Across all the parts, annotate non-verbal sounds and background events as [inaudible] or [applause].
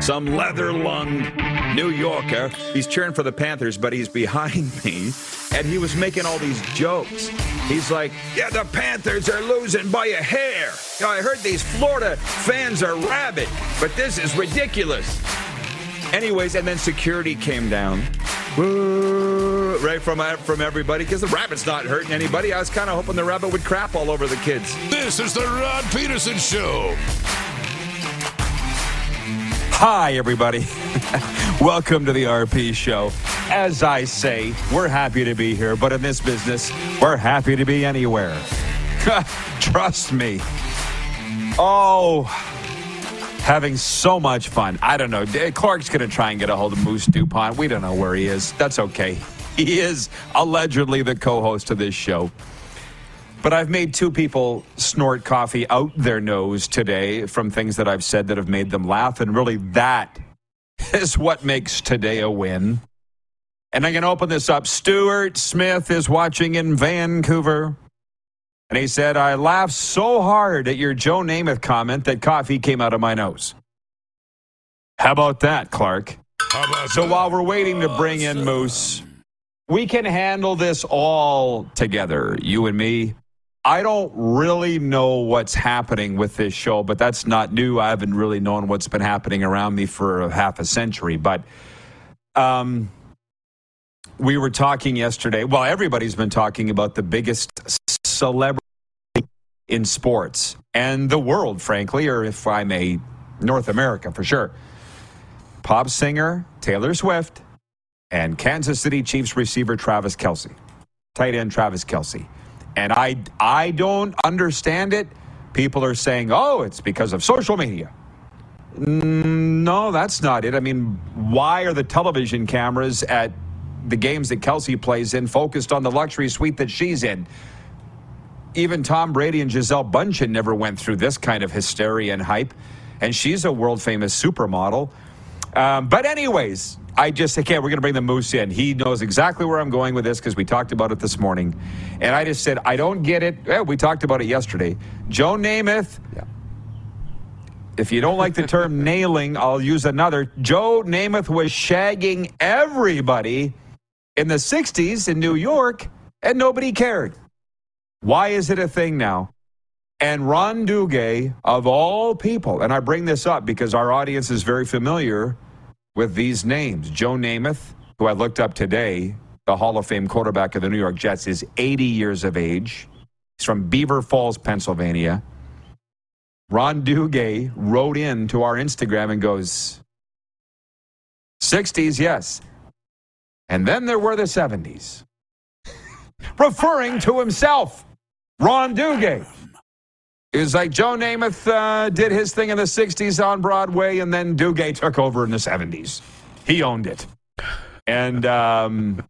Some leather lunged New Yorker. He's cheering for the Panthers, but he's behind me. And he was making all these jokes. He's like, Yeah, the Panthers are losing by a hair. I heard these Florida fans are rabid, but this is ridiculous. Anyways, and then security came down. Right from uh, from everybody because the rabbit's not hurting anybody. I was kind of hoping the rabbit would crap all over the kids. This is the Rod Pedersen Show. Hi, everybody. [laughs] Welcome to the RP Show. As I say, we're happy to be here, but in this business, we're happy to be anywhere. [laughs] Trust me. Oh, having so much fun. I don't know. Clark's going to try and get a hold of Moose DuPont. We don't know where he is. That's okay. He is allegedly the co host of this show. But I've made two people snort coffee out their nose today from things that I've said that have made them laugh. And really, that [laughs] is what makes today a win. And I'm going to open this up. Stuart Smith is watching in Vancouver. And he said, I laughed so hard at your Joe Namath comment that coffee came out of my nose. How about that, Clark? About so while we're waiting to bring in Moose, we can handle this all together, you and me. I don't really know what's happening with this show, but that's not new. I haven't really known what's been happening around me for a half a century. But um, we were talking yesterday. Well, everybody's been talking about the biggest celebrity in sports and the world, frankly, or if I may, North America for sure. Pop singer Taylor Swift and Kansas City Chiefs receiver Travis Kelce, tight end Travis Kelce. And I, I don't understand it. People are saying, oh, it's because of social media. Mm, No, that's not it. I mean, why are the television cameras at the games that Kelce plays in focused on the luxury suite that she's in? Even Tom Brady and Gisele Bündchen never went through this kind of hysteria and hype. And she's a world famous supermodel. Um, but, anyways, I just, said, okay, we're going to bring the moose in. He knows exactly where I'm going with this because we talked about it this morning. And I just said, I don't get it. Yeah, we talked about it yesterday. Joe Namath. Yeah. If you don't like the term [laughs] nailing, I'll use another. Joe Namath was shagging everybody in the 60s in New York, and nobody cared. Why is it a thing now? And Ron Duguay, of all people, and I bring this up because our audience is very familiar with these names. Joe Namath, who I looked up today, the Hall of Fame quarterback of the New York Jets, is 80 years of age. He's from Beaver Falls, Pennsylvania. Ron Duguay wrote in to our Instagram and goes, 60s, yes. And then there were the 70s. [laughs] Referring to himself, Ron Duguay. It was like Joe Namath uh, did his thing in the 60s on Broadway, and then Duguay took over in the 70s. He owned it. And um,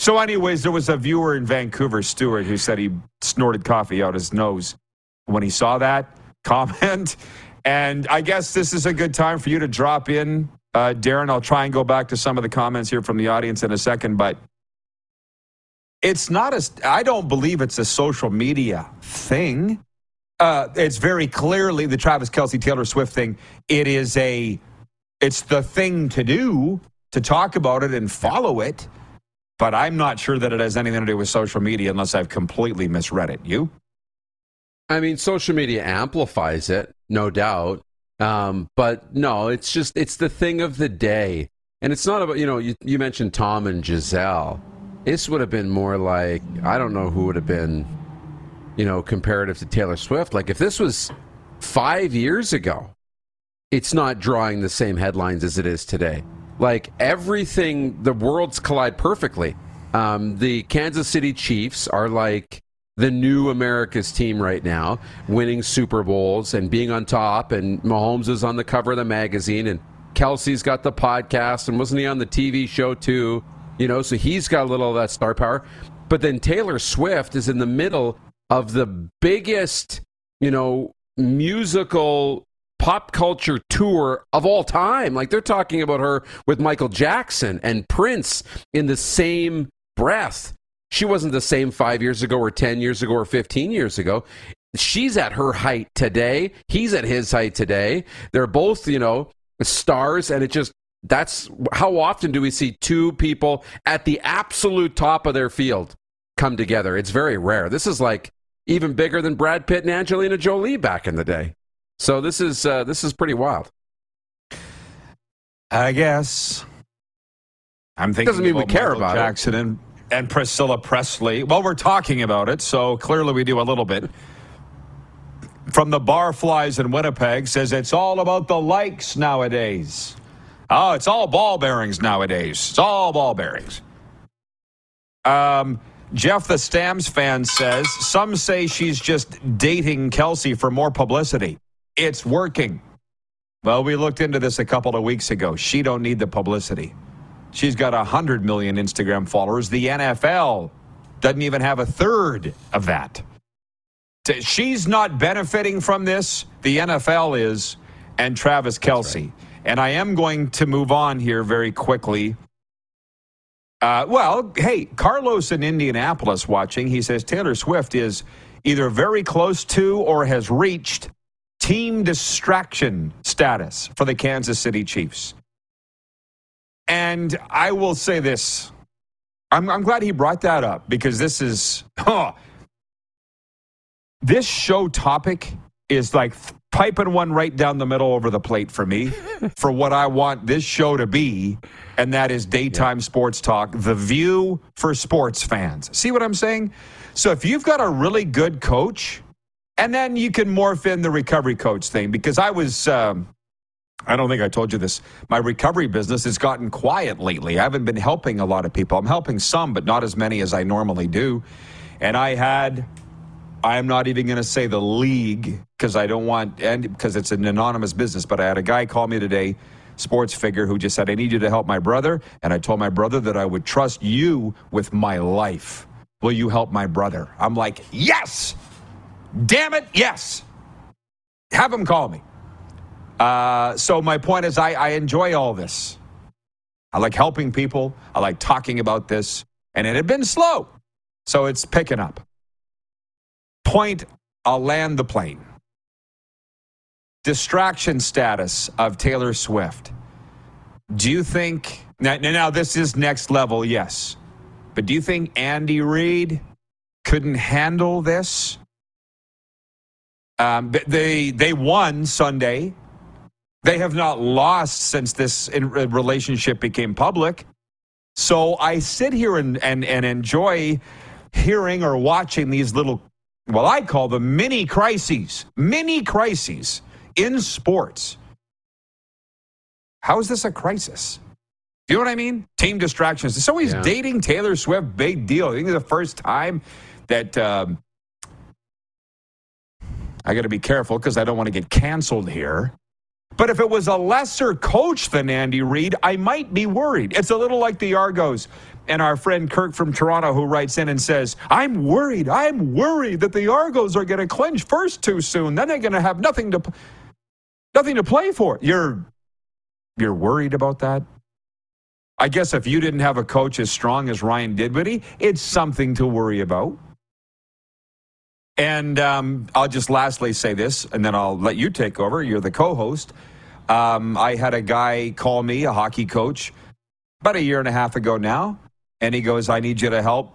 so, anyways, there was a viewer in Vancouver, Stuart, who said he snorted coffee out his nose when he saw that [laughs] comment. And I guess this is a good time for you to drop in, uh, Darren. I'll try and go back to some of the comments here from the audience in a second, but it's not a, I don't believe it's a social media thing. Uh, it's very clearly the Travis Kelce Taylor Swift thing. It is a, it's the thing to do to talk about it and follow it. But I'm not sure that it has anything to do with social media unless I've completely misread it. You? I mean, social media amplifies it, no doubt. Um, but no, it's just it's the thing of the day, and it's not about you know you, you mentioned Tom and Gisele. This would have been more like I don't know who would have been, you know, comparative to Taylor Swift. Like if this was five years ago, it's not drawing the same headlines as it is today. Like everything, the worlds collide perfectly. Um, the Kansas City Chiefs are like the new America's team right now, winning Super Bowls and being on top. And Mahomes is on the cover of the magazine, and Kelce's got the podcast, and wasn't he on the TV show too? You know, so he's got a little of that star power. But then Taylor Swift is in the middle of the biggest, you know, musical pop culture tour of all time. Like they're talking about her with Michael Jackson and Prince in the same breath. She wasn't the same five years ago, or 10 years ago, or 15 years ago. She's at her height today. He's at his height today. They're both, you know, stars, and it just that's how often do we see two people at the absolute top of their field come together? It's very rare. This is like even bigger than Brad Pitt and Angelina Jolie back in the day. So this is uh, this is pretty wild. I guess. I'm thinking doesn't mean we care Michael about Jackson and and Priscilla Presley. Well, we're talking about it, so clearly we do a little bit. From the Barflies in Winnipeg says it's all about the likes nowadays. Oh, it's all ball bearings nowadays. It's all ball bearings. Um, Jeff the Stamps fan says some say she's just dating Kelce for more publicity. It's working. Well, we looked into this a couple of weeks ago. She don't need the publicity. She's got 100 million Instagram followers. The NFL doesn't even have a third of that. She's not benefiting from this. The NFL is, and Travis Kelce. Right. And I am going to move on here very quickly. Uh, well, hey, Carlos in Indianapolis watching. He says Taylor Swift is either very close to or has reached team distraction status for the Kansas City Chiefs. And I will say this I'm, I'm glad he brought that up because this is, [laughs] oh, this show topic is like piping one right down the middle over the plate for me [laughs] for what I want this show to be, and that is daytime yeah. sports talk, the view for sports fans. See what I'm saying? So if you've got a really good coach, and then you can morph in the recovery coach thing because I was. Um, I don't think I told you this. My recovery business has gotten quiet lately. I haven't been helping a lot of people. I'm helping some, but not as many as I normally do. And I had, I am not even going to say the league because I don't want, and because it's an anonymous business, but I had a guy call me today, sports figure, who just said, I need you to help my brother. And I told my brother that I would trust you with my life. Will you help my brother? I'm like, yes! Damn it, yes! Have him call me. Uh, so my point is, I, I enjoy all this. I like helping people. I like talking about this, and it had been slow, so it's picking up. Point: I'll land the plane. Distraction status of Taylor Swift. Do you think now, now this is next level? Yes, but do you think Andy Reid couldn't handle this? Um, they they won Sunday they have not lost since this uh, relationship became public. So I sit here and, and, and enjoy hearing or watching these little, well, I call them mini crises, mini crises in sports. How is this a crisis? Do you know what I mean? Team distractions. So he's yeah. dating Taylor Swift, big deal. I think it's the first time that um, I got to be careful because I don't want to get canceled here. But if it was a lesser coach than Andy Reid, I might be worried. It's a little like the Argos and our friend Kirk from Toronto who writes in and says, I'm worried. I'm worried that the Argos are going to clinch first too soon. Then they're going to have nothing to nothing to play for. You're you're worried about that? I guess if you didn't have a coach as strong as Ryan Dinwiddie, it's something to worry about. And um, I'll just lastly say this, and then I'll let you take over. You're the co host. Um, I had a guy call me, a hockey coach, about a year and a half ago now, and he goes, I need you to help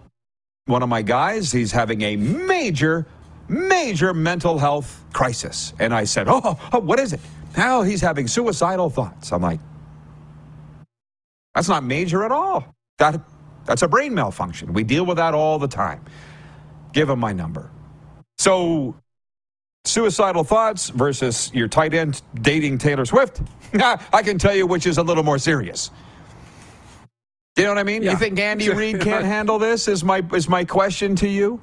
one of my guys. He's having a major, major mental health crisis. And I said, Oh, oh what is it? Hell, he's having suicidal thoughts. I'm like, that's not major at all. That that's a brain malfunction. We deal with that all the time. Give him my number. So, suicidal thoughts versus your tight end dating Taylor Swift. [laughs] I can tell you which is a little more serious. You know what I mean? Yeah. You think Andy Reid [laughs] can't handle this? Is my is my question to you?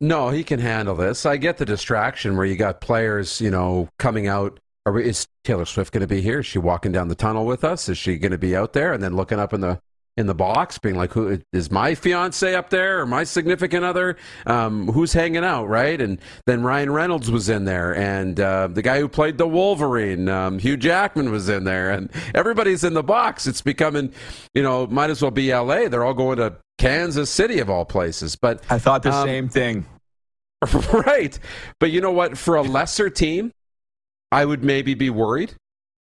No, he can handle this. I get the distraction where you got players, you know, coming out. Are, is Taylor Swift going to be here? Is she walking down the tunnel with us? Is she going to be out there? And then looking up in the in the box, being like, "Who is my fiance up there, or my significant other? Um, who's hanging out?" Right? And then Ryan Reynolds was in there, and uh, the guy who played the Wolverine, um, Hugh Jackman, was in there, and everybody's in the box. It's becoming, you know, might as well be L.A. They're all going to Kansas City of all places. But I thought the um, same thing. [laughs] right. But you know what? For a lesser team, I would maybe be worried.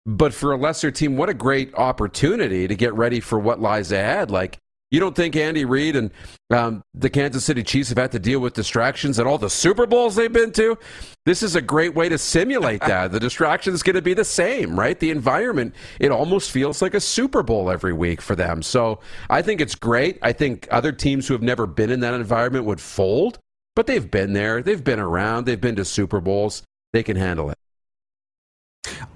But for a lesser team, what a great opportunity to get ready for what lies ahead. Like, you don't think Andy Reid and um, the Kansas City Chiefs have had to deal with distractions at all the Super Bowls they've been to? This is a great way to simulate [laughs] that. the distraction is going to be the same, right? The environment, it almost feels like a Super Bowl every week for them. So I think it's great. I think other teams who have never been in that environment would fold, but they've been there, they've been around, they've been to Super Bowls, they can handle it.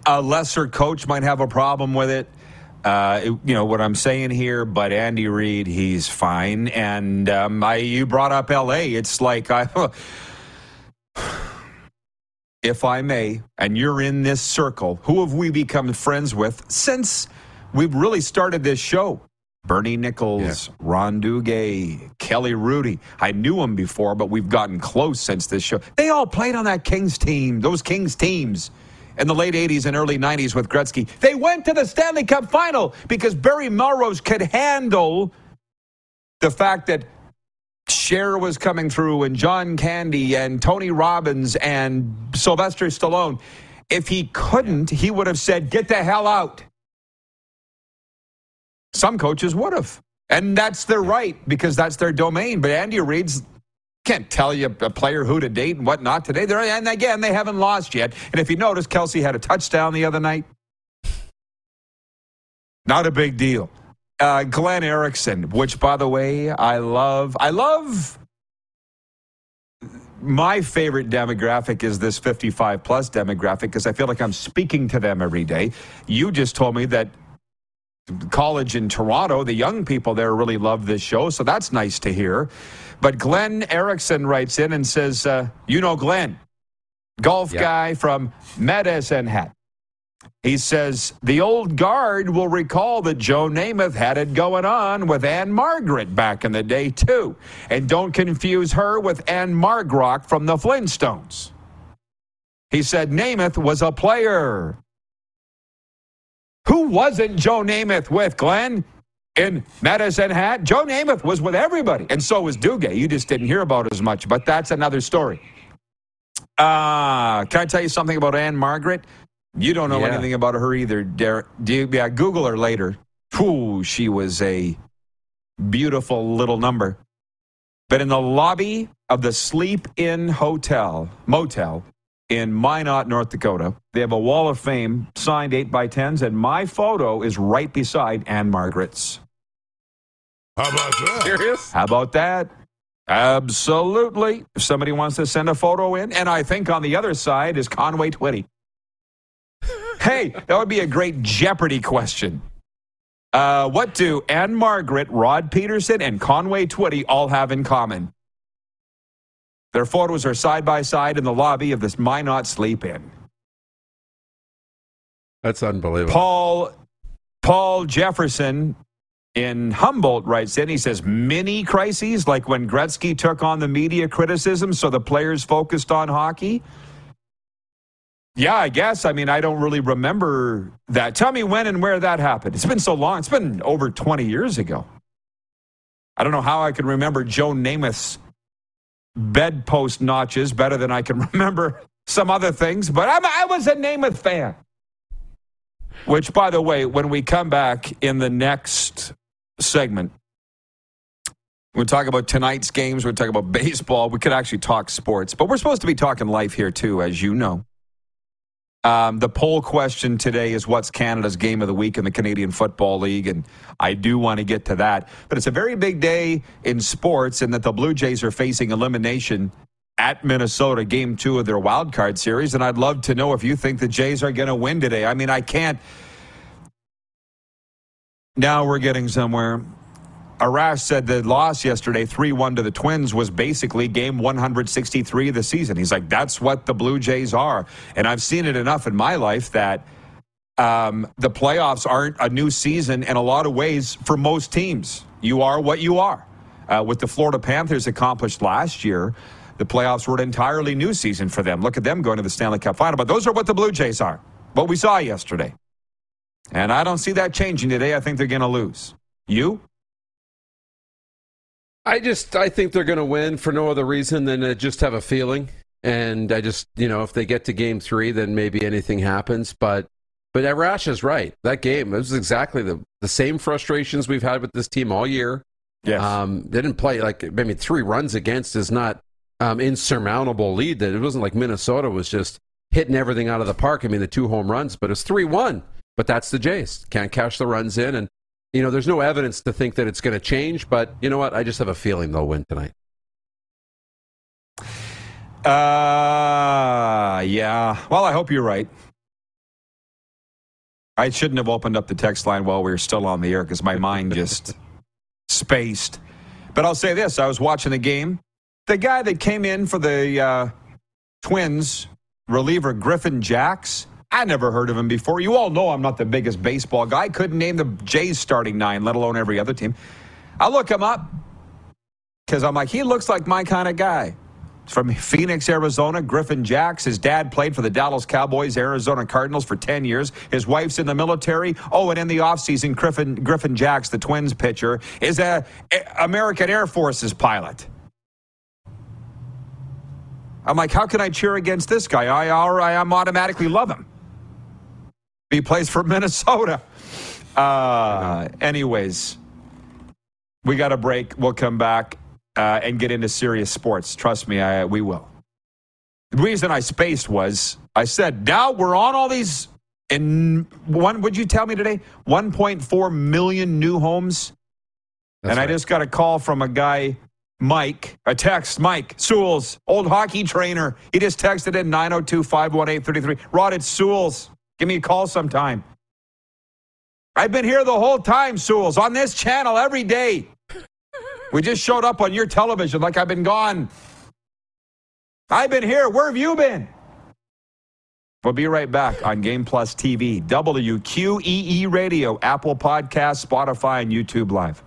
A lesser coach might have a problem with it. Uh, you know what I'm saying here, but Andy Reid, he's fine. And um, I, you brought up L.A. It's like I, [sighs] if I may, and you're in this circle. Who have we become friends with since we've really started this show? Bernie Nicholls, Ron Duguay, Kelly Hrudey. I knew him before, but we've gotten close since this show. They all played on that Kings team, those Kings teams in the late 80s and early 90s with Gretzky. They went to the Stanley Cup final because Barry Melrose could handle the fact that Cher was coming through and John Candy and Tony Robbins and Sylvester Stallone. If he couldn't, he would have said, Get the hell out. Some coaches would have. And that's their right because that's their domain. But Andy Reid's can't tell you a player who to date and what not today. They're, and again, they haven't lost yet. And if you notice, Kelce had a touchdown the other night. Not a big deal. Uh, Glenn Erickson, which, by the way, I love. I love. My favorite demographic is this 55 plus demographic because I feel like I'm speaking to them every day. You just told me that college in Toronto, the young people there really love this show, so that's nice to hear. But Glenn Erickson writes in and says, uh, You know Glenn, golf Yeah. guy from Medicine Hat. He says, The old guard will recall that Joe Namath had it going on with Ann-Margret back in the day, too. And don't confuse her with Ann-Margrock from the Flintstones. He said Namath was a player. Who wasn't Joe Namath with, Glenn? In Medicine Hat? Joe Namath was with everybody, and so was Duguay. You just didn't hear about it as much, but that's another story. Uh, can I tell you something about Ann-Margret? You don't know Yeah. anything about her either, Derek. Do you, yeah, Google her later. Whew, she was a beautiful little number. But in the lobby of the Sleep Inn Hotel, motel in Minot, North Dakota, they have a wall of fame signed 8 by 10s, and my photo is right beside Ann-Margret's. How about that? Serious? How about that? Absolutely. If somebody wants to send a photo in, and I think on the other side is Conway Twitty. [laughs] hey, that would be a great Jeopardy question. Uh, what do Ann-Margret, Rod Pedersen, and Conway Twitty all have in common? Their photos are side by side in the lobby of this Minot Sleep Inn. That's unbelievable. Paul Paul Jefferson in Humboldt writes in, he says, mini crises like when Gretzky took on the media criticism so the players focused on hockey. Yeah, I guess. I mean, I don't really remember that. Tell me when and where that happened. It's been so long. It's been over 20 years ago. I don't know how I can remember Joe Namath's bedpost notches better than I can [laughs] remember some other things, but I'm, I was a Namath fan. Which, by the way, when we come back in the next segment, we'll talk about tonight's games. We'll talk about [laughs] baseball. We could actually talk sports, but we're supposed to be talking life here, too, as you know. Um, the poll question today is what's Canada's game of the week in the Canadian Football League? And I do want to get to that. But it's a very big day in sports in that the Blue Jays are facing elimination at Minnesota, game two of their wild card series. And I'd love to know if you think the Jays are going to win today. I mean, I can't. Now we're getting somewhere. Arash said the loss yesterday, 3 1 to the Twins, was basically game 163 of the season. He's like, that's what the Blue Jays are. And I've seen it enough in my life that um, the playoffs aren't a new season in a lot of ways for most teams. You are what you are. Uh, what the Florida Panthers accomplished last year, the playoffs were an entirely new season for them. Look at them going to the Stanley Cup final. But those are what the Blue Jays are, what we saw yesterday. And I don't see that changing today. I think they're going to lose. You? I just I think they're going to win for no other reason than to just have a feeling. And I just you know if they get to game three, then maybe anything happens. But but Arash is right. That game it was exactly the the same frustrations we've had with this team all year. Yes. Um, they didn't play like I mean three runs against is not um, insurmountable lead. That it wasn't like Minnesota was just hitting everything out of the park. I mean the two home runs, but it's three one. But that's the Jays. Can't cash the runs in and you know, there's no evidence to think that it's going to change, but you know what? I just have a feeling they'll win tonight. Uh, yeah. Well, I hope you're right. I shouldn't have opened up the text line while we were still on the air because my mind just [laughs] spaced. But I'll say this I was watching the game. The guy that came in for the uh, Twins, reliever Griffin Jax, I never heard of him before. You all know I'm not the biggest baseball guy. I couldn't name the Jays starting nine, let alone every other team. I look him up because I'm like, he looks like my kind of guy. From Phoenix, Arizona, Griffin Jax. His dad played for the Dallas Cowboys, Arizona Cardinals for 10 years. His wife's in the military. Oh, and in the offseason, Griffin, Griffin Jax, the Twins pitcher, is a, American Air Force's pilot. I'm like, how can I cheer against this guy? I, I, I'm automatically love him. He plays for [laughs] Minnesota. Uh, anyways, we got a break. We'll come back uh, and get into serious sports. Trust me, I, we will. The reason I spaced was I said, now we're on all these. And one, would you tell me today? 1.4 million new homes. That's and right. I just got a call from a guy, Mike, a text, Mike Sewells, old hockey trainer. He just texted in 902 518 33. Rod, it's Sewells. Give me a call sometime. I've been here the whole time, Sewells, on this channel every day. We just showed up on your television like I've been gone. I've been here. Where have you been? We'll be right back on Game Plus TV, WQEE Radio, Apple Podcasts, Spotify, and YouTube Live.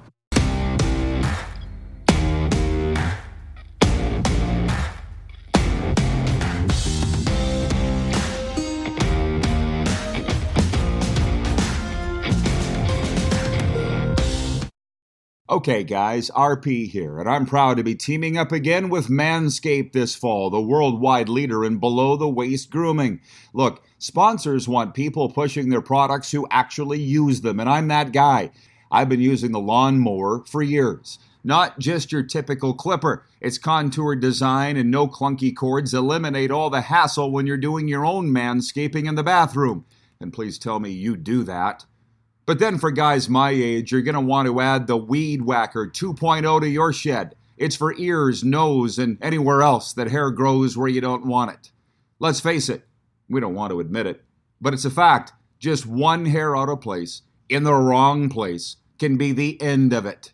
Okay, guys, RP here, and I'm proud to be teaming up again with Manscaped this fall, the worldwide leader in below the waist grooming. Look, sponsors want people pushing their products who actually use them, and I'm that guy. I've been using the lawnmower for years. Not just your typical clipper. Its contoured design and no clunky cords eliminate all the hassle when you're doing your own manscaping in the bathroom. And please tell me you do that. But then for guys my age, you're going to want to add the Weed Whacker 2.0 to your shed. It's for ears, nose, and anywhere else that hair grows where you don't want it. Let's face it, we don't want to admit it, but it's a fact. Just one hair out of place in the wrong place can be the end of it.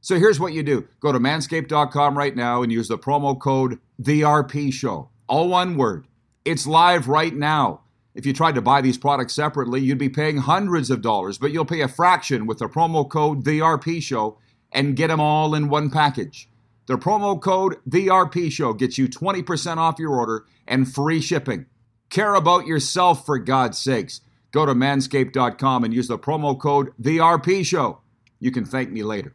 So here's what you do go to manscaped.com right now and use the promo code TheRPShow. All one word. It's live right now. If you tried to buy these products separately, you'd be paying hundreds of dollars, but you'll pay a fraction with the promo code TheRPShow and get them all in one package. The promo code TheRPShow gets you 20% off your order and free shipping. Care about yourself for God's sakes. Go to manscaped.com and use the promo code TheRPShow. You can thank me later.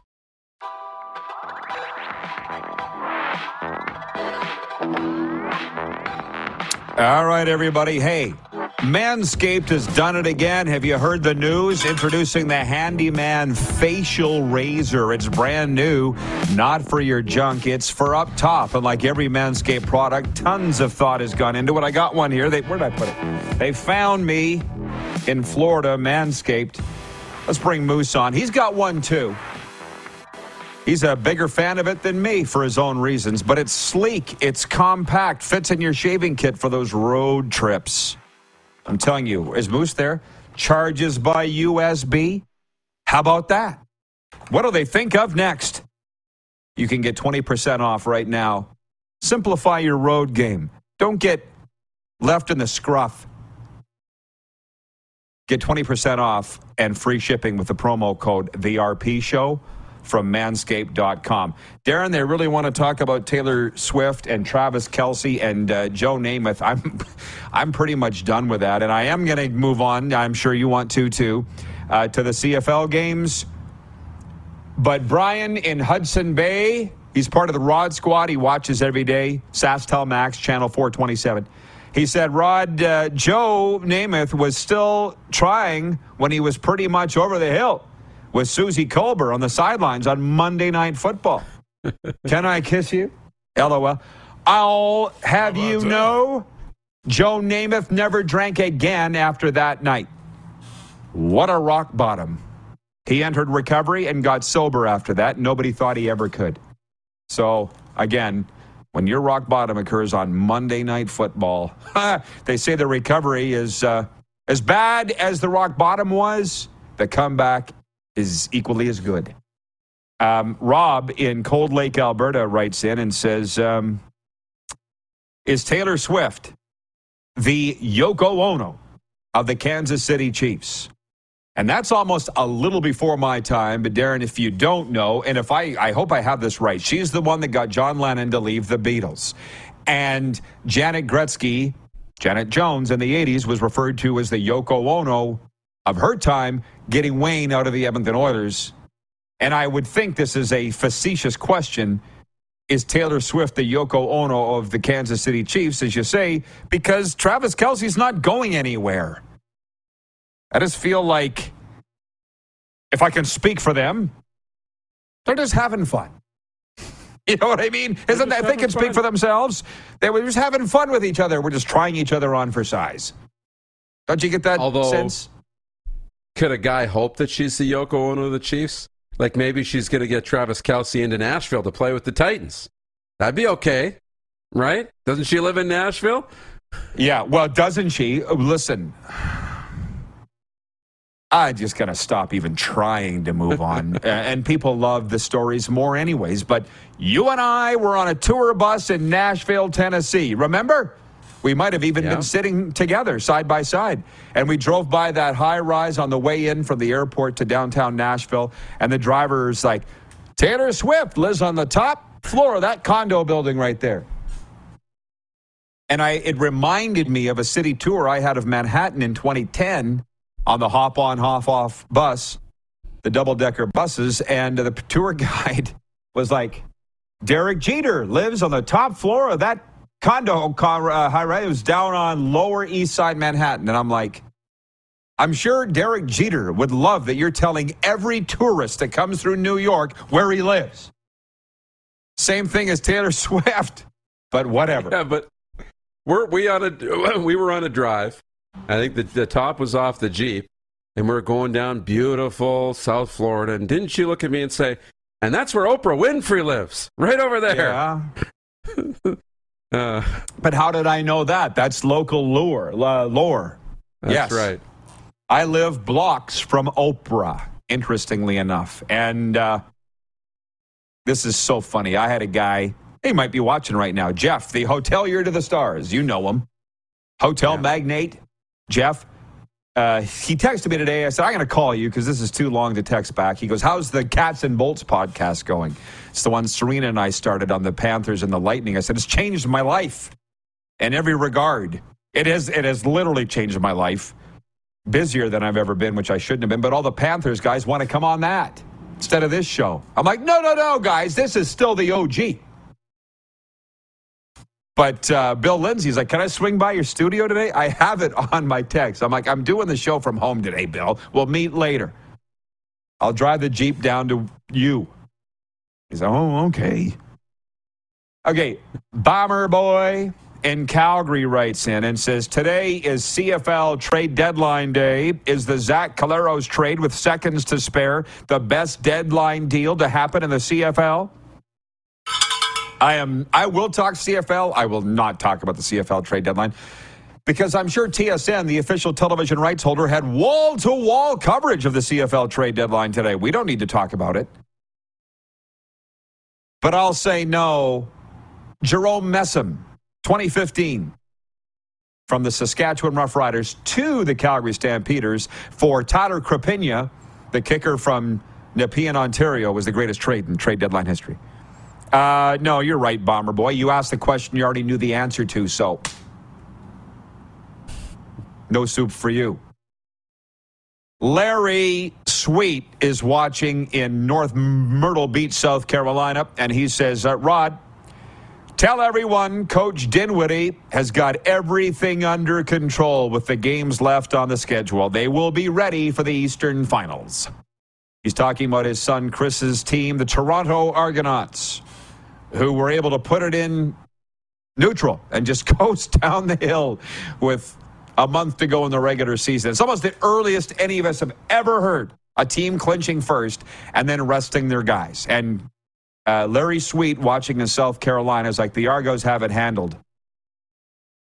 All right, everybody. Hey, Manscaped has done it again. Have you heard the news? Introducing the Handyman Facial Razor. It's brand new, not for your junk. It's for up top. And like every Manscaped product, tons of thought has gone into it. I got one here. They, where did I put it? They found me in Florida, Manscaped. Let's bring Moose on. He's got one too. He's a bigger fan of it than me for his own reasons, but it's sleek, it's compact, fits in your shaving kit for those road trips. I'm telling you, is Moose there? Charges by USB? How about that? What do they think of next? You can get 20% off right now. Simplify your road game. Don't get left in the scruff. Get 20% off and free shipping with the promo code VRP Show from manscaped.com. Darren, they really want to talk about Taylor Swift and Travis Kelce and uh, Joe Namath. I'm, [laughs] I'm pretty much done with that, and I am going to move on. I'm sure you want to too, uh, to the CFL games. But Brian in Hudson Bay, he's part of the Rod Squad. He watches every day. SaskTel Max, Channel 427. He said Rod uh, Joe Namath was still trying when he was pretty much over the hill with Suzy Kolber on the sidelines on Monday Night Football. [laughs] Can I kiss you? LOL. I'll have you that? know, Joe Namath never drank again after that night. What a rock bottom. He entered recovery and got sober after that. Nobody thought he ever could. So, again, when your rock bottom occurs on Monday Night Football, [laughs] they say the recovery is uh, as bad as the rock bottom was. The comeback is equally as good. Um, Rob in Cold Lake, Alberta, writes in and says, um, "Is Taylor Swift the Yoko Ono of the Kansas City Chiefs?" And that's almost a little before my time. But Darren, if you don't know, and if I, I hope I have this right, she's the one that got John Lennon to leave the Beatles, and Janet Gretzky, Janet Jones in the '80s was referred to as the Yoko Ono of her time, getting Wayne out of the Edmonton Oilers And I would think this is a facetious question. Is Taylor Swift the Yoko Ono of the Kansas City Chiefs, as you say, because Travis Kelce's not going anywhere? I just feel like, if I can speak for them, they're just having fun. [laughs] You know what I mean? Isn't that, if they can speak for themselves, they were just having fun with each other. We're just trying each other on for size. Don't you get that Although, sense? Could a guy hope that she's the Yoko Ono of the Chiefs? Like maybe she's going to get Travis Kelce into Nashville to play with the Titans. That'd be okay, right? Doesn't she live in Nashville? Yeah, well, doesn't she? Listen, I just gotta stop even trying to move [laughs] on. and people love the stories more, anyways. But you and I were on a tour bus in Nashville, Tennessee. Remember? We might have even Yeah. been sitting together side by side. And we drove by that high rise on the way in from the airport to downtown Nashville. And the driver driver's like, Taylor Swift lives on the top floor of that condo building right there. And I, it reminded me of a city tour I had of Manhattan in 2010 on the hop on, hop off bus, the double decker buses. And the tour [laughs] guide was like, Derek Jeter lives on the top floor of that condo uh, high rise. Was down on Lower East Side Manhattan. And I'm like, I'm sure Derek Jeter would love that you're telling every tourist that comes through New York where he lives. Same thing as Taylor [laughs] Swift, but whatever. Yeah, but we're we on a [laughs] we were on a drive. I think the the top was off the Jeep, and we are going down beautiful South Florida. And didn't you look at me and say, "And that's where Oprah Winfrey lives, right over there." Yeah. [laughs] Uh, But how did I know that? That's local lure, uh, lore. that's yes. right. I live blocks from Oprah, interestingly enough. And uh, this is so funny. I had a guy, he might be watching right now, Jeff, the hotelier to the stars. You know him. Hotel magnate, Jeff. Uh, he texted me today. I said, I'm going to call you because this is too long to text back. He goes, How's the Cats and Bolts podcast going? It's the one Serena and I started on the Panthers and the Lightning. I said, It's changed my life in every regard. It has, it has literally changed my life busier than I've ever been, which I shouldn't have been. But all the Panthers guys want to come on that instead of this show. I'm like, no, no, no, guys, this is still the OG. But uh, Bill Lindsay's like, can I swing by your studio today? I have it on my text. I'm like, I'm doing the show from home today, Bill. We'll meet later. I'll drive the Jeep down to you. He's oh, okay. Okay, Bomber Boy in Calgary writes in and says, Today is CFL trade deadline day. Is the Zach Collaros trade with seconds to spare the best deadline deal to happen in the CFL? I am I will talk CFL. I will not talk about the CFL trade deadline because I'm sure TSN, the official television rights holder, had wall to wall coverage of the CFL trade deadline today. We don't need to talk about it. But I'll say no. Jerome Messam, 2015, from the Saskatchewan Roughriders to the Calgary Stampeders for Tyler Crapigna, the kicker from Nepean, Ontario, was the greatest trade in trade deadline history. Uh, no, you're right, Bomber Boy. You asked the question you already knew the answer to, so no soup for you. Larry Sweet is watching in North Myrtle Beach, South Carolina, and he says, uh, Rod, tell everyone Coach Dinwiddie has got everything under control with the games left on the schedule. They will be ready for the Eastern Finals. He's talking about his son Chris's team, the Toronto Argonauts, who were able to put it in neutral and just [laughs] coast down the hill with a month to go in the regular season. It's almost the earliest any of us have ever heard a team clinching first and then resting their guys. And uh, Larry Sweet watching in South Carolina is like the Argos have it handled.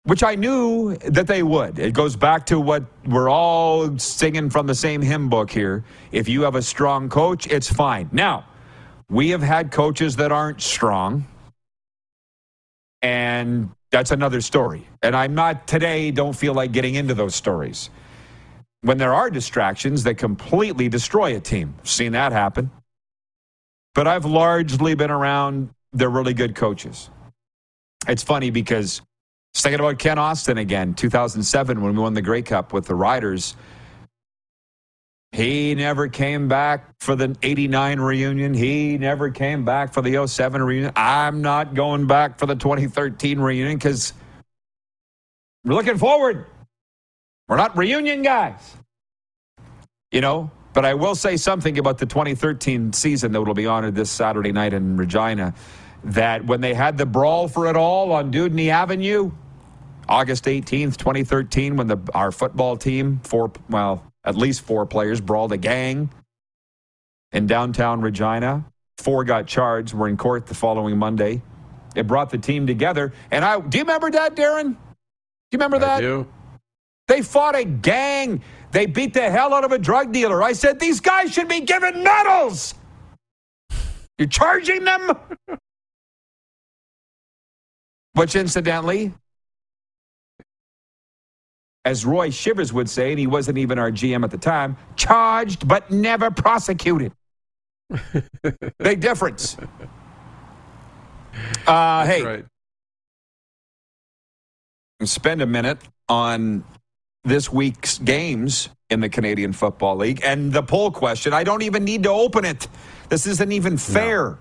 Which I knew that they would. It goes back to what we're all singing from the same hymn book here. If you have a strong coach, it's fine. Now, we have had coaches that aren't strong, and that's another story. And I'm not today, don't feel like getting into those stories. When there are distractions that completely destroy a team, seen that happen. But I've largely been around the really good coaches. It's funny because I was thinking about Kent Austin again, 2007 when we won the Grey Cup with the Riders. He never came back for the 89 reunion. He never came back for the 07 reunion. I'm not going back for the 2013 reunion because we're looking forward. We're not reunion guys. You know, but I will say something about the 2013 season that will be honored this Saturday night in Regina. That when they had the brawl for it all on Dewdney Avenue, August 18th, 2013, when the our football team, four well, at least four players brawled a gang in downtown Regina. Four got charged. Were in court the following Monday. It brought the team together. And I do you remember that, Darren? Do you remember that? I do. They fought a gang. They beat the hell out of a drug dealer. I said, these guys should be given medals. You're charging them? [laughs] Which, incidentally, as Roy Shivers would say, and he wasn't even our GM at the time, charged but never prosecuted. [laughs] Big difference. [laughs] Uh, hey, Right. spend a minute on this week's games in the Canadian Football League and the poll question. I don't even need to open it. This isn't even fair.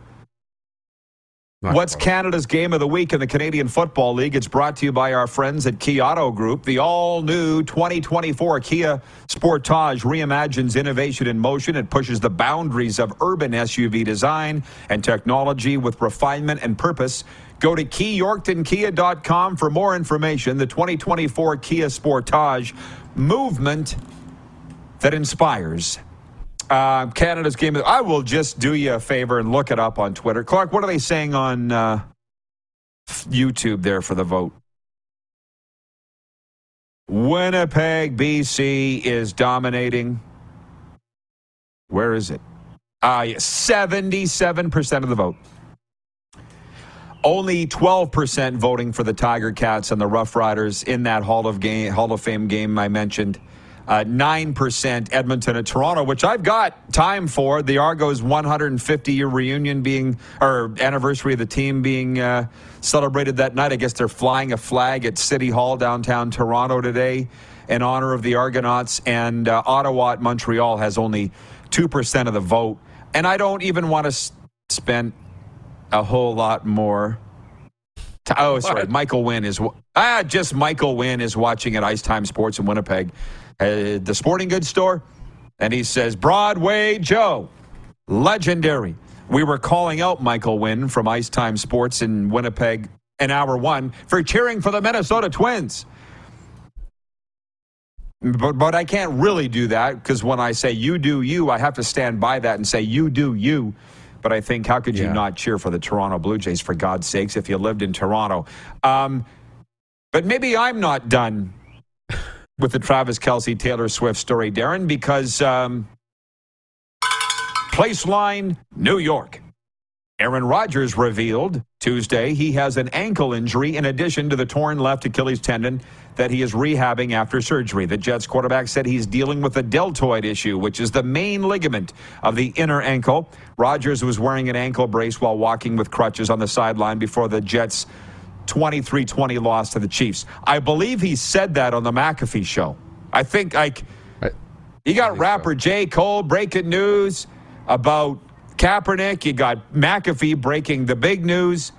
Not What's quite. Canada's game of the week in the Canadian Football League? It's brought to you by our friends at Kia Auto Group. The all new 2024 Kia Sportage reimagines innovation in motion. It pushes the boundaries of urban SUV design and technology with refinement and purpose. Go to keyyorktonkia.com for more information. The 2024 Kia Sportage movement that inspires. Uh, Canada's game. Of, I will just do you a favor and look it up on Twitter. Clark, what are they saying on uh, YouTube there for the vote? Winnipeg, BC is dominating. Where is it? Yes, 77% of the vote. Only 12% voting for the Tiger Cats and the Rough Riders in that Hall of Game Hall of Fame game I mentioned. Uh, 9% Edmonton and Toronto, which I've got time for. The Argos 150 year reunion being, or anniversary of the team being uh, celebrated that night. I guess they're flying a flag at City Hall downtown Toronto today in honor of the Argonauts. And uh, Ottawa at Montreal has only 2% of the vote. And I don't even want to s- spend a whole lot more. oh, sorry. Michael Wynn is wa- ah, just Michael Wynn is watching at Ice Time Sports in Winnipeg, uh, the sporting goods store, and he says Broadway Joe, legendary. We were calling out Michael Wynn from Ice Time Sports in Winnipeg in hour one for cheering for the Minnesota Twins. But, but I can't really do that because when I say you do you, I have to stand by that and say you do you. But I think, how could you Yeah. not cheer for the Toronto Blue Jays, for God's sakes, if you lived in Toronto? Um, but maybe I'm not done with the Travis Kelce Taylor Swift story, Darren, because um, Placeline, New York. Aaron Rodgers revealed Tuesday he has an ankle injury in addition to the torn left Achilles tendon that he is rehabbing after surgery. The Jets quarterback said he's dealing with a deltoid issue, which is the main ligament of the inner ankle. Rodgers was wearing an ankle brace while walking with crutches on the sideline before the Jets' 23 20 loss to the Chiefs. I believe he said that on the McAfee show. I think like you got rapper so. J. Cole breaking news about Kaepernick. You got McAfee breaking the big news.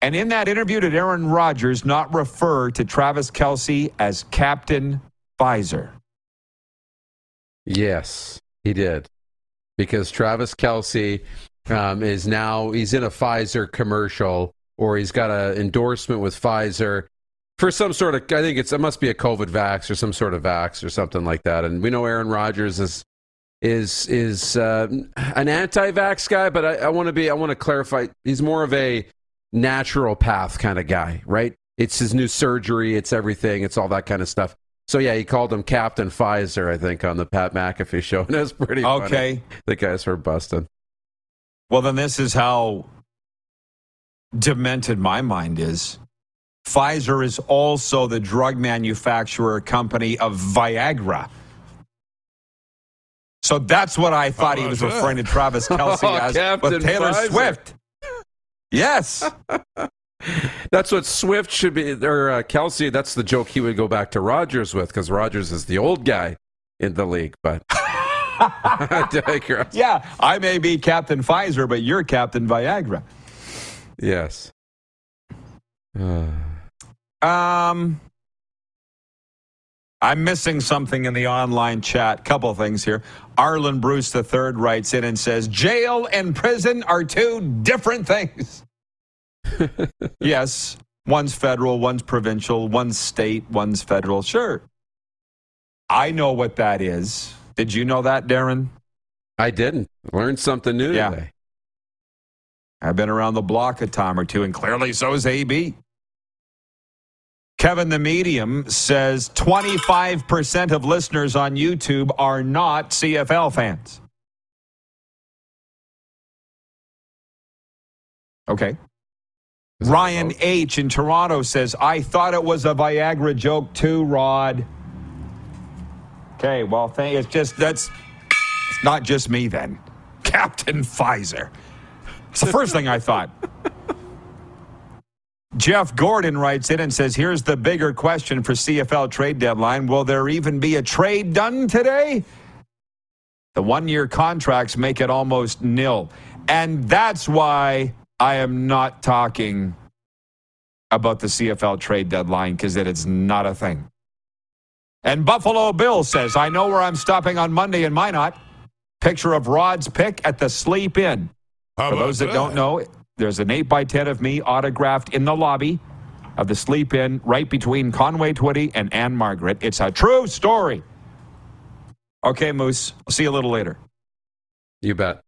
And in that interview, did Aaron Rodgers not refer to Travis Kelce as Captain Pfizer? Yes, he did. Because Travis Kelce um, is now he's in a Pfizer commercial, or he's got an endorsement with Pfizer for some sort of. I think it's it must be a COVID vax or some sort of vax or something like that. And we know Aaron Rodgers is is is uh, an anti-vax guy, but I, I want to be I want to clarify. He's more of a natural path kind of guy, right? It's his new surgery, it's everything, it's all that kind of stuff. So yeah, he called him Captain Pfizer, I think, on the Pat McAfee show, [laughs] and that's pretty funny. Okay. The guys were busting. Well, then this is how demented my mind is. Pfizer is also the drug manufacturer company of Viagra. So that's what I thought he was that? referring to Travis [laughs] Kelce Oh, as Captain with Taylor Pfizer. Swift. Yes. [laughs] That's what Swift should be, or uh, Kelce. That's the joke he would go back to Rodgers with, because Rodgers is the old guy in the league. But [laughs] digress. Yeah, I may be Captain Pfizer, but you're Captain Viagra. Yes. Uh, Um, I'm missing something in the online chat. Couple things here. Arland Bruce III writes in and says, "Jail and prison are two different things." [laughs] yes, one's federal, one's provincial, one's state, one's federal. Sure, I know what that is. Did you know that, Darren? I didn't. Learned something new Yeah. today. I've been around the block a time or two, and clearly so is AB. Kevin the Medium says 25% of listeners on YouTube are not CFL fans. Okay. Ryan H. in Toronto says, I thought it was a Viagra joke too, Rod. Okay, well, thank, it's just, that's, it's not just me then. [laughs] Captain Pfizer. It's the first thing I thought. Jeff Gordon writes in and says, Here's the bigger question for CFL trade deadline. Will there even be a trade done today? The one year contracts make it almost nil. And that's why I am not talking about the CFL trade deadline because it is not a thing. And Buffalo Bill says, I know where I'm stopping on Monday in Minot. Picture of Rod's pick at the Sleep Inn. For those that don't know, there's an 8 by 10 of me autographed in the lobby of the Sleep Inn right between Conway Twitty and Ann-Margret. It's a true story. Okay, Moose. I'll see you a little later. You bet.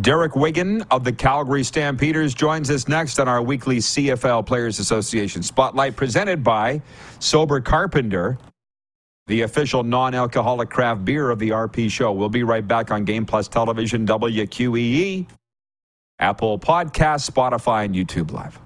Derek Wiggan of the Calgary Stampeders joins us next on our weekly CFL Players Association Spotlight presented by Sober Carpenter, the official non alcoholic craft beer of the RP show. We'll be right back on Game Plus Television, WQEE, Apple Podcasts, Spotify, and YouTube Live.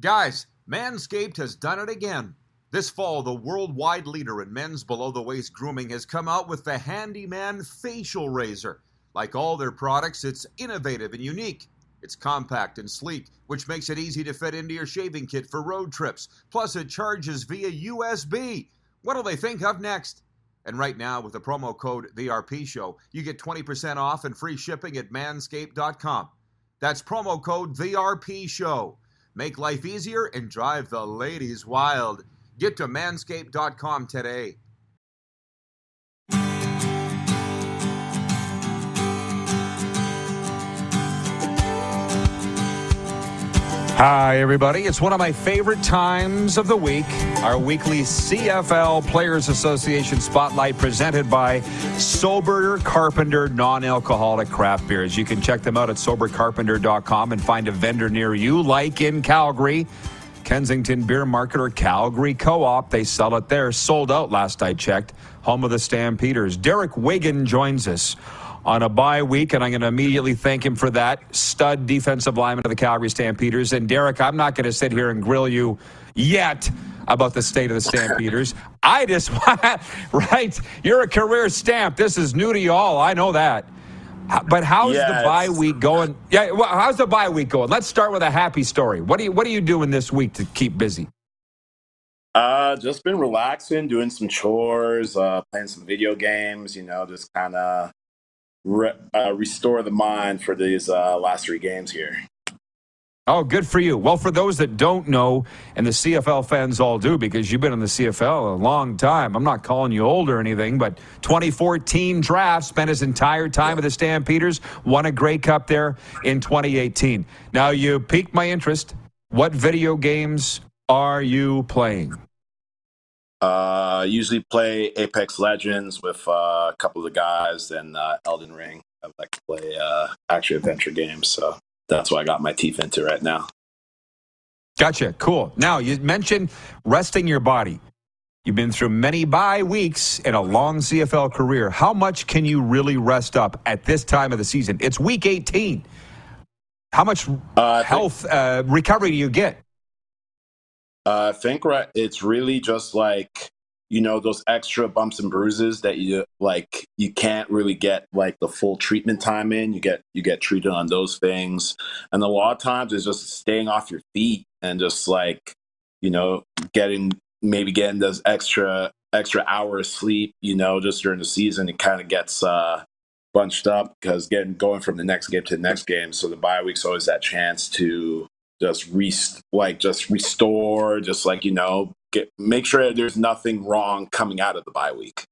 Guys, Manscaped has done it again. This fall, the worldwide leader in men's below the waist grooming has come out with the Handyman Facial Razor. Like all their products, it's innovative and unique. It's compact and sleek, which makes it easy to fit into your shaving kit for road trips. Plus, it charges via USB. What'll they think of next? And right now, with the promo code VRP Show, you get 20% off and free shipping at manscaped.com. That's promo code VRP Show. Make life easier and drive the ladies wild. Get to manscaped.com today. Hi, everybody. It's one of my favorite times of the week. Our weekly CFL Players Association Spotlight presented by Sober Carpenter Non Alcoholic Craft Beers. You can check them out at sobercarpenter.com and find a vendor near you, like in Calgary. Kensington Beer Market or Calgary Co op. They sell it there. Sold out last I checked. Home of the Stampeders. Derek Wiggan joins us on a bye week, and I'm going to immediately thank him for that. Stud defensive lineman of the Calgary Stampeders. And Derek, I'm not going to sit here and grill you yet about the state of the Stampeders. [laughs] I just want, [laughs] right? You're a career stamp. This is new to you all. I know that. But how's Yeah, the bye week going? Yeah, well, how's the bye week going? Let's start with a happy story. What are you What are you doing this week to keep busy? Uh, just been relaxing, doing some chores, uh, playing some video games. You know, just kind of re- uh, restore the mind for these uh, last three games here. Oh, good for you. Well, for those that don't know, and the CFL fans all do, because you've been in the CFL a long time. I'm not calling you old or anything, but 2014 draft spent his entire time with the Stampeders, won a Grey Cup there in 2018. Now you piqued my interest. What video games are you playing? Uh, usually play Apex Legends with uh, a couple of the guys and uh, Elden Ring. I like to play uh, action adventure games, so that's what I got my teeth into right now. Gotcha. Cool. Now, you mentioned resting your body. You've been through many bye weeks in a long CFL career. How much can you really rest up at this time of the season? It's week 18. How much Uh, I think- health uh, recovery do you get? Uh, I think right, it's really just like you know those extra bumps and bruises that you like you can't really get like the full treatment time in. You get you get treated on those things. And a lot of times it's just staying off your feet and just like you know getting maybe getting those extra extra hour of sleep you know just during the season it kind of gets uh bunched up because getting going from the next game to the next game. So the bye week's always that chance to just rest like just restore just like you know get make sure there's nothing wrong coming out of the bye week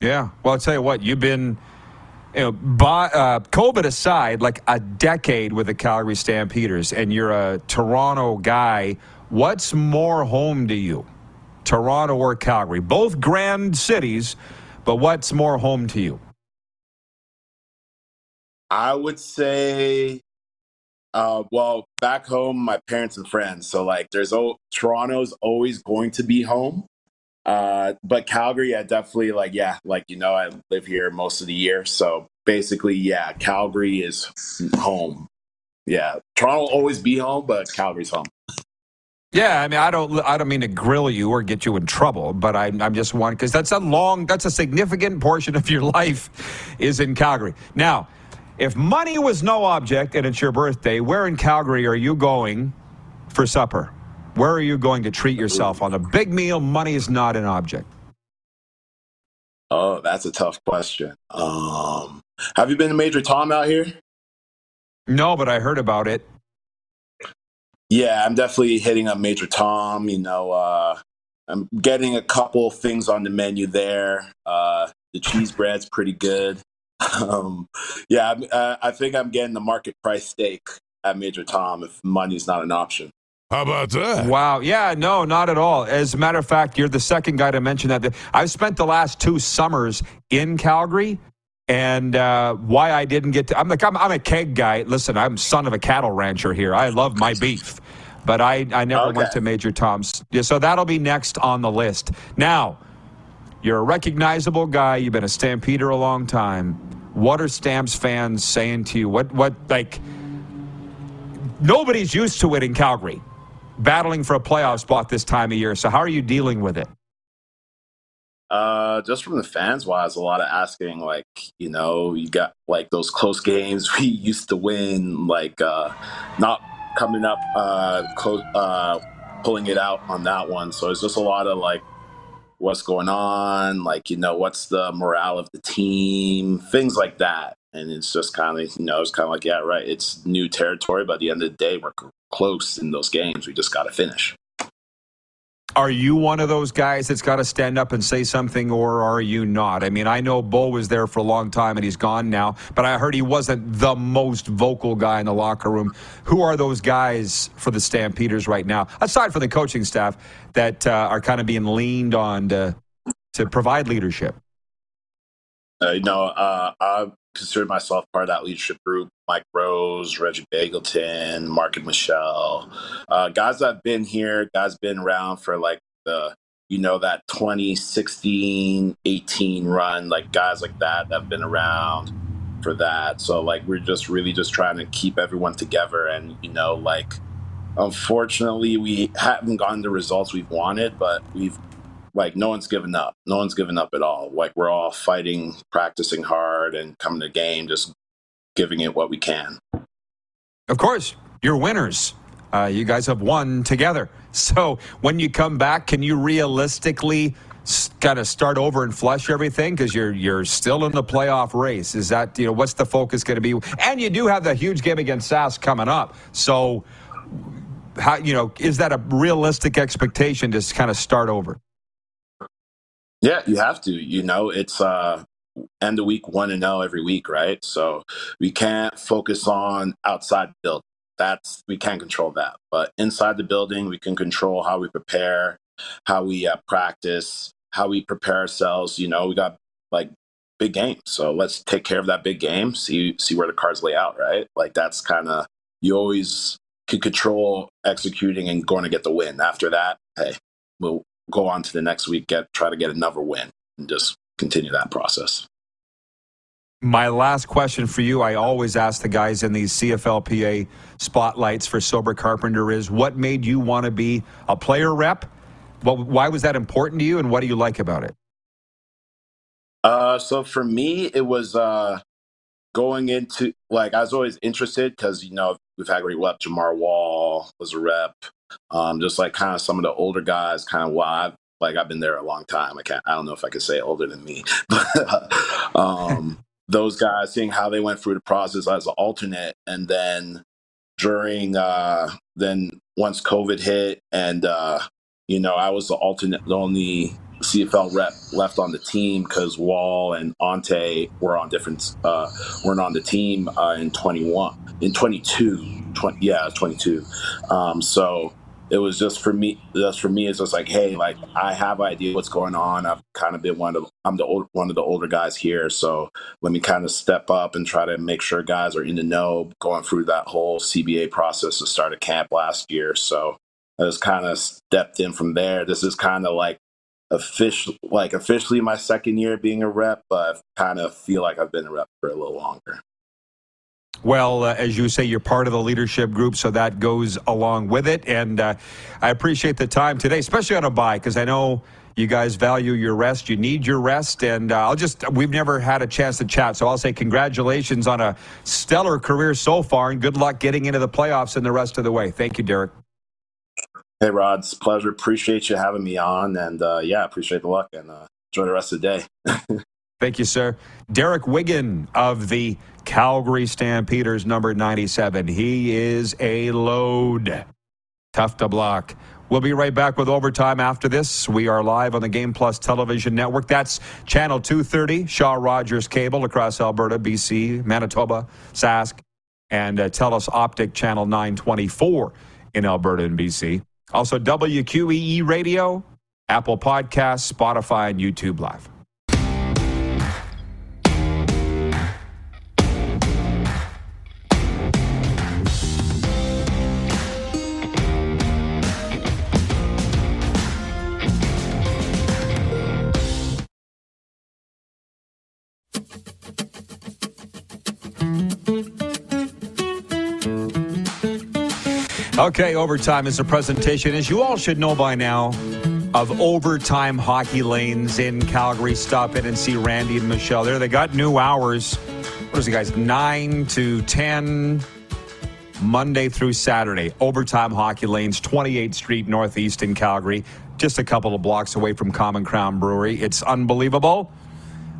Yeah. Well, I'll tell you what, you've been, you know, by, uh, COVID aside, like a decade with the Calgary Stampeders, and you're a Toronto guy. What's more home to you, Toronto or Calgary? Both grand cities, but what's more home to you? I would say, uh, well, back home, my parents and friends. So like, there's o- Toronto's always going to be home. Uh, but Calgary, I definitely like, yeah, like you know, I live here most of the year. So basically, yeah, Calgary is home. Yeah, Toronto will always be home, but Calgary's home. Yeah, I mean, I don't, I don't mean to grill you or get you in trouble, but I, I'm just one because that's a long, that's a significant portion of your [laughs] life is in Calgary. Now, if money was no object and it's your birthday, where in Calgary are you going for supper? Where are you going to treat yourself on a big meal? Money is not an object. Oh, that's a tough question. Um, have you been to Major Tom out here? No, but I heard about it. Yeah, I'm definitely hitting up Major Tom. You know, uh, I'm getting a couple things on the menu there. Uh, the cheese bread's pretty good. Um, yeah, I'm- uh, I think I'm getting the market price steak at Major Tom if money's not an option. How about that? Wow. Yeah, no, not at all. As a matter of fact, you're the second guy to mention that. I've spent the last two summers in Calgary. And uh, why I didn't get to, I'm like, I'm, I'm a keg guy. Listen, I'm son of a cattle rancher here. I love my beef, but I, I never went to Major Tom's. Yeah, so that'll be next on the list. Now, you're a recognizable guy. You've been a Stampeder a long time. What are Stamps fans saying to you? What, what, like, nobody's used to it in Calgary, battling for a playoff spot this time of year. So, how are you dealing with it? Uh, just from the fans wise, a lot of asking, like, you know, you got like those close games [laughs] we used to win, like, uh, not coming up, uh, close, uh, pulling it out on that one. So it's just a lot of like, what's going on? Like, you know, what's the morale of the team? Things like that. And it's just kind of, you know, it's kind of like, yeah, right. It's new territory, at the end of the day, we're close in those games. We just got to finish. Are you one of those guys that's got to stand up and say something, or are you not? I mean, I know Bo was there for a long time and he's gone now, but I heard he wasn't the most vocal guy in the locker room. Who are those guys for the Stampeders right now, aside from the coaching staff, that uh, are kind of being leaned on to, to provide leadership? Uh, know, uh, I consider myself part of that leadership group. Mike Rose, Reggie Begelton, Mark and Michelle, uh, guys that have been here, guys been around for like the, you know, that 2016, 18 run, like guys like that that have been around for that. So like we're just really just trying to keep everyone together, and you know, like unfortunately we haven't gotten the results we've wanted, but we've like no one's given up. No one's given up at all. Like we're all fighting, practicing hard, and coming to game, just giving it what we can. Of course, you're winners. Uh, you guys have won together. [laughs] So when you come back, can you realistically kind of start over and flush everything because you're you're still in the playoff race? Is that you know what's the focus going to be? And you do have the huge game against SAS coming up. So how you know is that a realistic expectation to kind of start over? Yeah, you have to. You know, it's uh end of week one and zero every week, right? So we can't focus on outside the building. That's we can't control that. But inside the building, we can control how we prepare, how we uh, practice, how we prepare ourselves. You know, we got like big game, so let's take care of that big game. See see where the cards lay out, right? Like that's kind of you always can control executing and going to get the win. After that, hey, we'll go on to the next week, get try to get another win, and just continue that process. My last question for you, I always ask the guys in these CFLPA spotlights for Sober Carpenter is what made you want to be a player rep Well, why was that important to you, and what do you like about it? Uh, so for me, it was uh, going into like I was always interested because you know we've had great rep. Jamar Wall was a rep. Um, just like kind of some of the older guys, kind of why I've like I've been there a long time. I can't. I don't know if I could say older than me, [laughs] but um, [laughs] those guys seeing how they went through the process as an alternate, and then during uh, then once COVID hit, and uh, you know I was the alternate, the only CFL rep left on the team because Wall and Ante were on different uh, weren't on the team uh, in 21 in 22 20, yeah 22 um, so it was just for me just for me it's just like hey like I have idea what's going on. I've kind of been one of the, I'm the old, one of the older guys here so let me kind of step up and try to make sure guys are in the know going through that whole CBA process to start a camp last year. So I just kind of stepped in from there. This is kind of like official like officially my second year being a rep, but I kind of feel like I've been a rep for a little longer. Well, uh, as you say, you're part of the leadership group, so that goes along with it. And uh, I appreciate the time today, especially on a bye, because I know you guys value your rest. You need your rest. And uh, I'll just, we've never had a chance to chat. So I'll say congratulations on a stellar career so far, and good luck getting into the playoffs and the rest of the way. Thank you, Derek. Hey, Rod, it's pleasure. Appreciate you having me on. And uh, yeah, appreciate the luck and uh, enjoy the rest of the day. [laughs] Thank you, sir. Derek Wiggan of the Calgary Stampeders, number 97. He is a load. Tough to block. We'll be right back with overtime after this. We are live on the Game Plus television network. That's channel 230, Shaw Rogers Cable across Alberta, BC, Manitoba, Sask, and uh, TELUS Optic channel 924 in Alberta and BC. Also, WQEE Radio, Apple Podcasts, Spotify, and YouTube Live. Okay, overtime is a presentation, as you all should know by now, of overtime hockey lanes in Calgary. Stop in and see Randy and Michelle there. They got new hours. What is it, guys? 9 to 10, Monday through Saturday. Overtime hockey lanes, 28th Street Northeast in Calgary, just a couple of blocks away from Common Crown Brewery. It's unbelievable.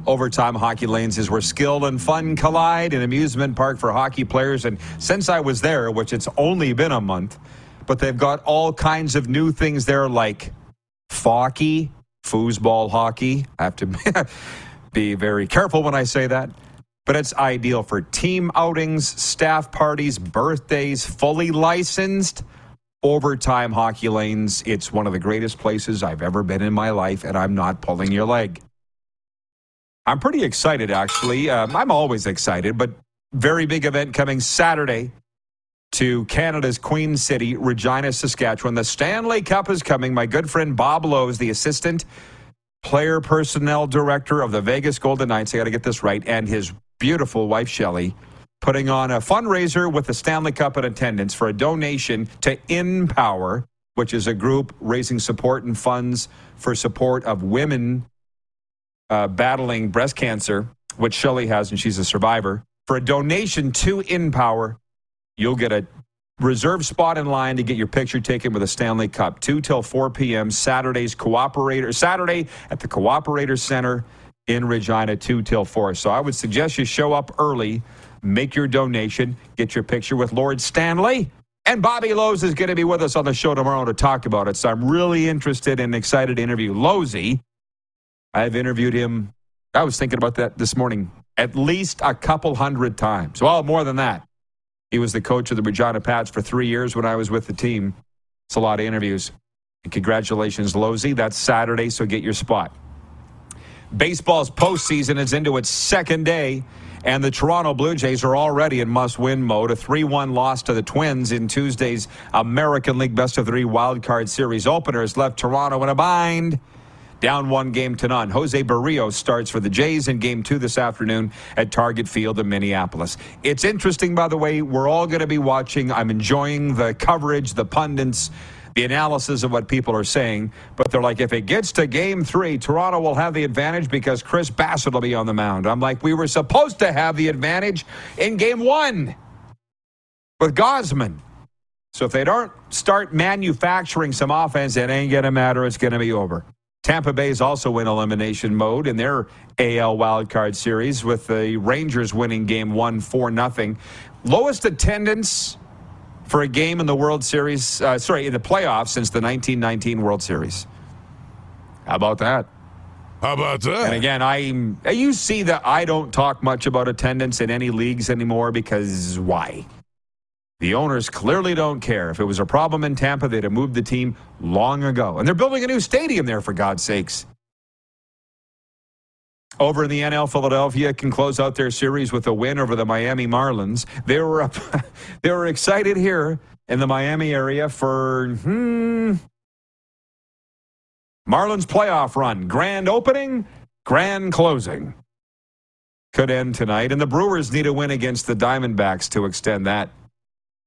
Overtime Hockey Lanes is where skill and fun collide, an amusement park for hockey players. And since I was there, which it's only been a month, but they've got all kinds of new things there like Focky, foosball hockey. I have to [laughs] be very careful when I say that. But it's ideal for team outings, staff parties, birthdays, fully licensed. Overtime Hockey Lanes. It's one of the greatest places I've ever been in my life, and I'm not pulling your leg. I'm pretty excited, actually. Um, I'm always excited, but very big event coming Saturday to Canada's Queen City, Regina, Saskatchewan. The Stanley Cup is coming. My good friend Bob Lowe is the assistant player personnel director of the Vegas Golden Knights. I got to get this right. And his beautiful wife, Shelly, putting on a fundraiser with the Stanley Cup in attendance for a donation to InPower, which is a group raising support and funds for support of women uh, battling breast cancer, which Shelley has, and she's a survivor. For a donation to InPower, you'll get a reserve spot in line to get your picture taken with a Stanley Cup. 2 till 4 p.m. Saturday's Cooperator Saturday at the Cooperator Center in Regina, 2 till 4. So I would suggest you show up early, make your donation, get your picture with Lord Stanley. And Bobby Lowes is going to be with us on the show tomorrow to talk about it. So I'm really interested and excited to interview Lowesy. I've interviewed him. I was thinking about that this morning at least a couple hundred times. Well, more than that. He was the coach of the Regina Pats for three years when I was with the team. It's a lot of interviews. And congratulations, Lowesy. That's Saturday, so get your spot. Baseball's postseason is into its second day, and the Toronto Blue Jays are already in must win mode. A 3 1 loss to the Twins in Tuesday's American League Best of Three Wild Card Series has left Toronto in a bind down one game to none. Jose Berrios starts for the Jays in game two this afternoon at Target Field in Minneapolis. It's interesting, by the way, we're all going to be watching. I'm enjoying the coverage, the pundits, the analysis of what people are saying, but they're like, if it gets to game three, Toronto will have the advantage because Chris Bassitt will be on the mound. I'm like, we were supposed to have the advantage in game one with Gausman. So if they don't start manufacturing some offense, it ain't going to matter. It's going to be over. Tampa Bay is also in elimination mode in their AL wildcard series with the Rangers winning game one, 4 nothing. Lowest attendance for a game in the World Series, uh, sorry, in the playoffs since the 1919 World Series. How about that? How about that? And again, I you see that I don't talk much about attendance in any leagues anymore because why? The owners clearly don't care. If it was a problem in Tampa, they'd have moved the team long ago. And they're building a new stadium there, for God's sakes. Over in the NL, Philadelphia can close out their series with a win over the Miami Marlins. They were up, [laughs] they were excited here in the Miami area for hmm, Marlins playoff run. Grand opening, grand closing. Could end tonight. And the Brewers need a win against the Diamondbacks to extend that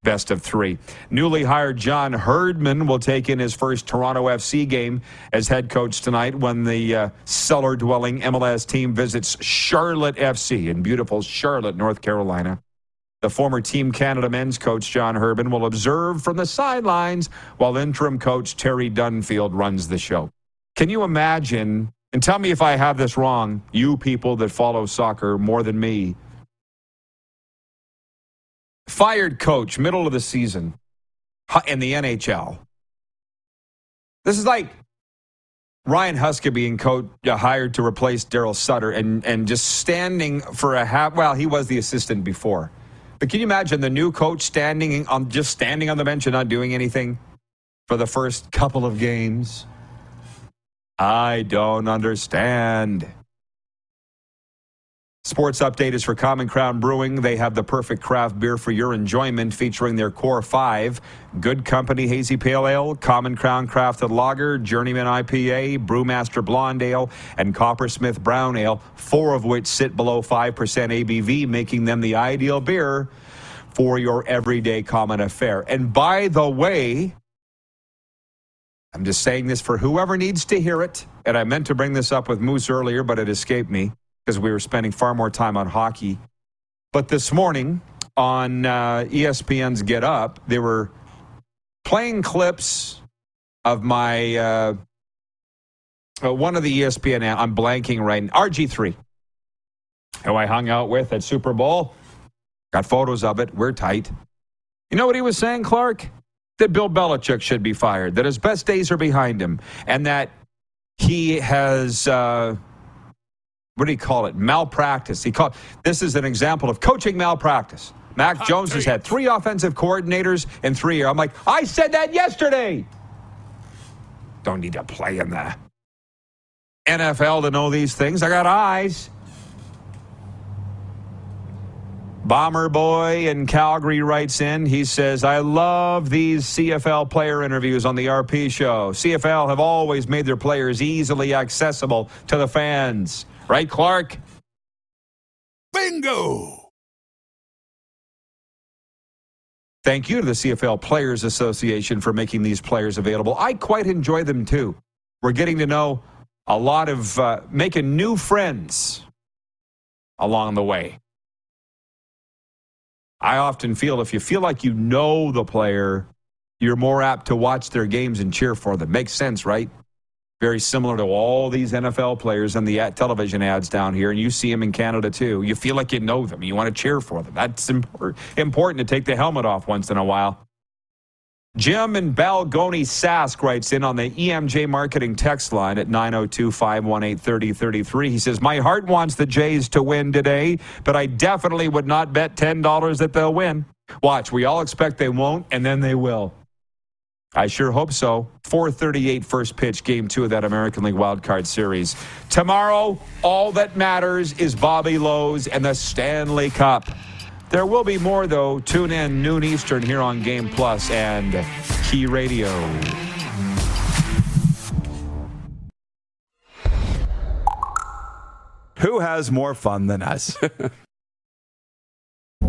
best of three. Newly hired John Herdman will take in his first Toronto FC game as head coach tonight when the uh, cellar dwelling MLS team visits Charlotte FC in beautiful Charlotte, North Carolina. The former Team Canada men's coach John Herdman will observe from the sidelines while interim coach Terry Dunfield runs the show. Can you imagine? And tell me if I have this wrong, you people that follow soccer more than me fired coach middle of the season in the NHL. This is like Ryan Huska being coach, uh, hired to replace Daryl Sutter and, and just standing for a half. Well, he was the assistant before. But can you imagine the new coach standing on just standing on the bench and not doing anything for the first couple of games? I don't understand. Sports update is for Common Crown Brewing. They have the perfect craft beer for your enjoyment, featuring their core five Good Company Hazy Pale Ale, Common Crown Crafted Lager, Journeyman IPA, Brewmaster Blonde Ale, and Coppersmith Brown Ale, four of which sit below 5% ABV, making them the ideal beer for your everyday common affair. And by the way, I'm just saying this for whoever needs to hear it. And I meant to bring this up with Moose earlier, but it escaped me because we were spending far more time on hockey. But this morning on uh, ESPN's Get Up, they were playing clips of my uh, uh, one of the ESPN. I'm blanking right now. RG3, who I hung out with at Super Bowl. Got photos of it. We're tight. You know what he was saying, Clark? That Bill Belichick should be fired. That his best days are behind him, and that he has. What do you call it? Malpractice. He called this is an example of coaching malpractice. Mac Jones has had three offensive coordinators in three years. I'm like, I said that yesterday. Don't need to play in the NFL to know these things. I got eyes. Bomber Boy in Calgary writes in. He says, I love these CFL player interviews on the RP show. CFL have always made their players easily accessible to the fans. Right, Clark? Bingo! Thank you to the CFL Players Association for making these players available. I quite enjoy them too. We're getting to know a lot of, uh, making new friends along the way. I often feel if you feel like you know the player, you're more apt to watch their games and cheer for them. Makes sense, right? Very similar to all these NFL players and the television ads down here, and you see them in Canada too. You feel like you know them. You want to cheer for them. That's important to take the helmet off once in a while. Jim and Balgonie Sask writes in on the EMJ marketing text line at 902 518 3033. He says, My heart wants the Jays to win today, but I definitely would not bet $10 that they'll win. Watch, we all expect they won't, and then they will. I sure hope so. 438 first pitch, game two of that American League Wild Card Series. Tomorrow, all that matters is Bobby Lowes and the Stanley Cup. There will be more, though. Tune in noon Eastern here on Game Plus and Key Radio. Who has more fun than us? [laughs]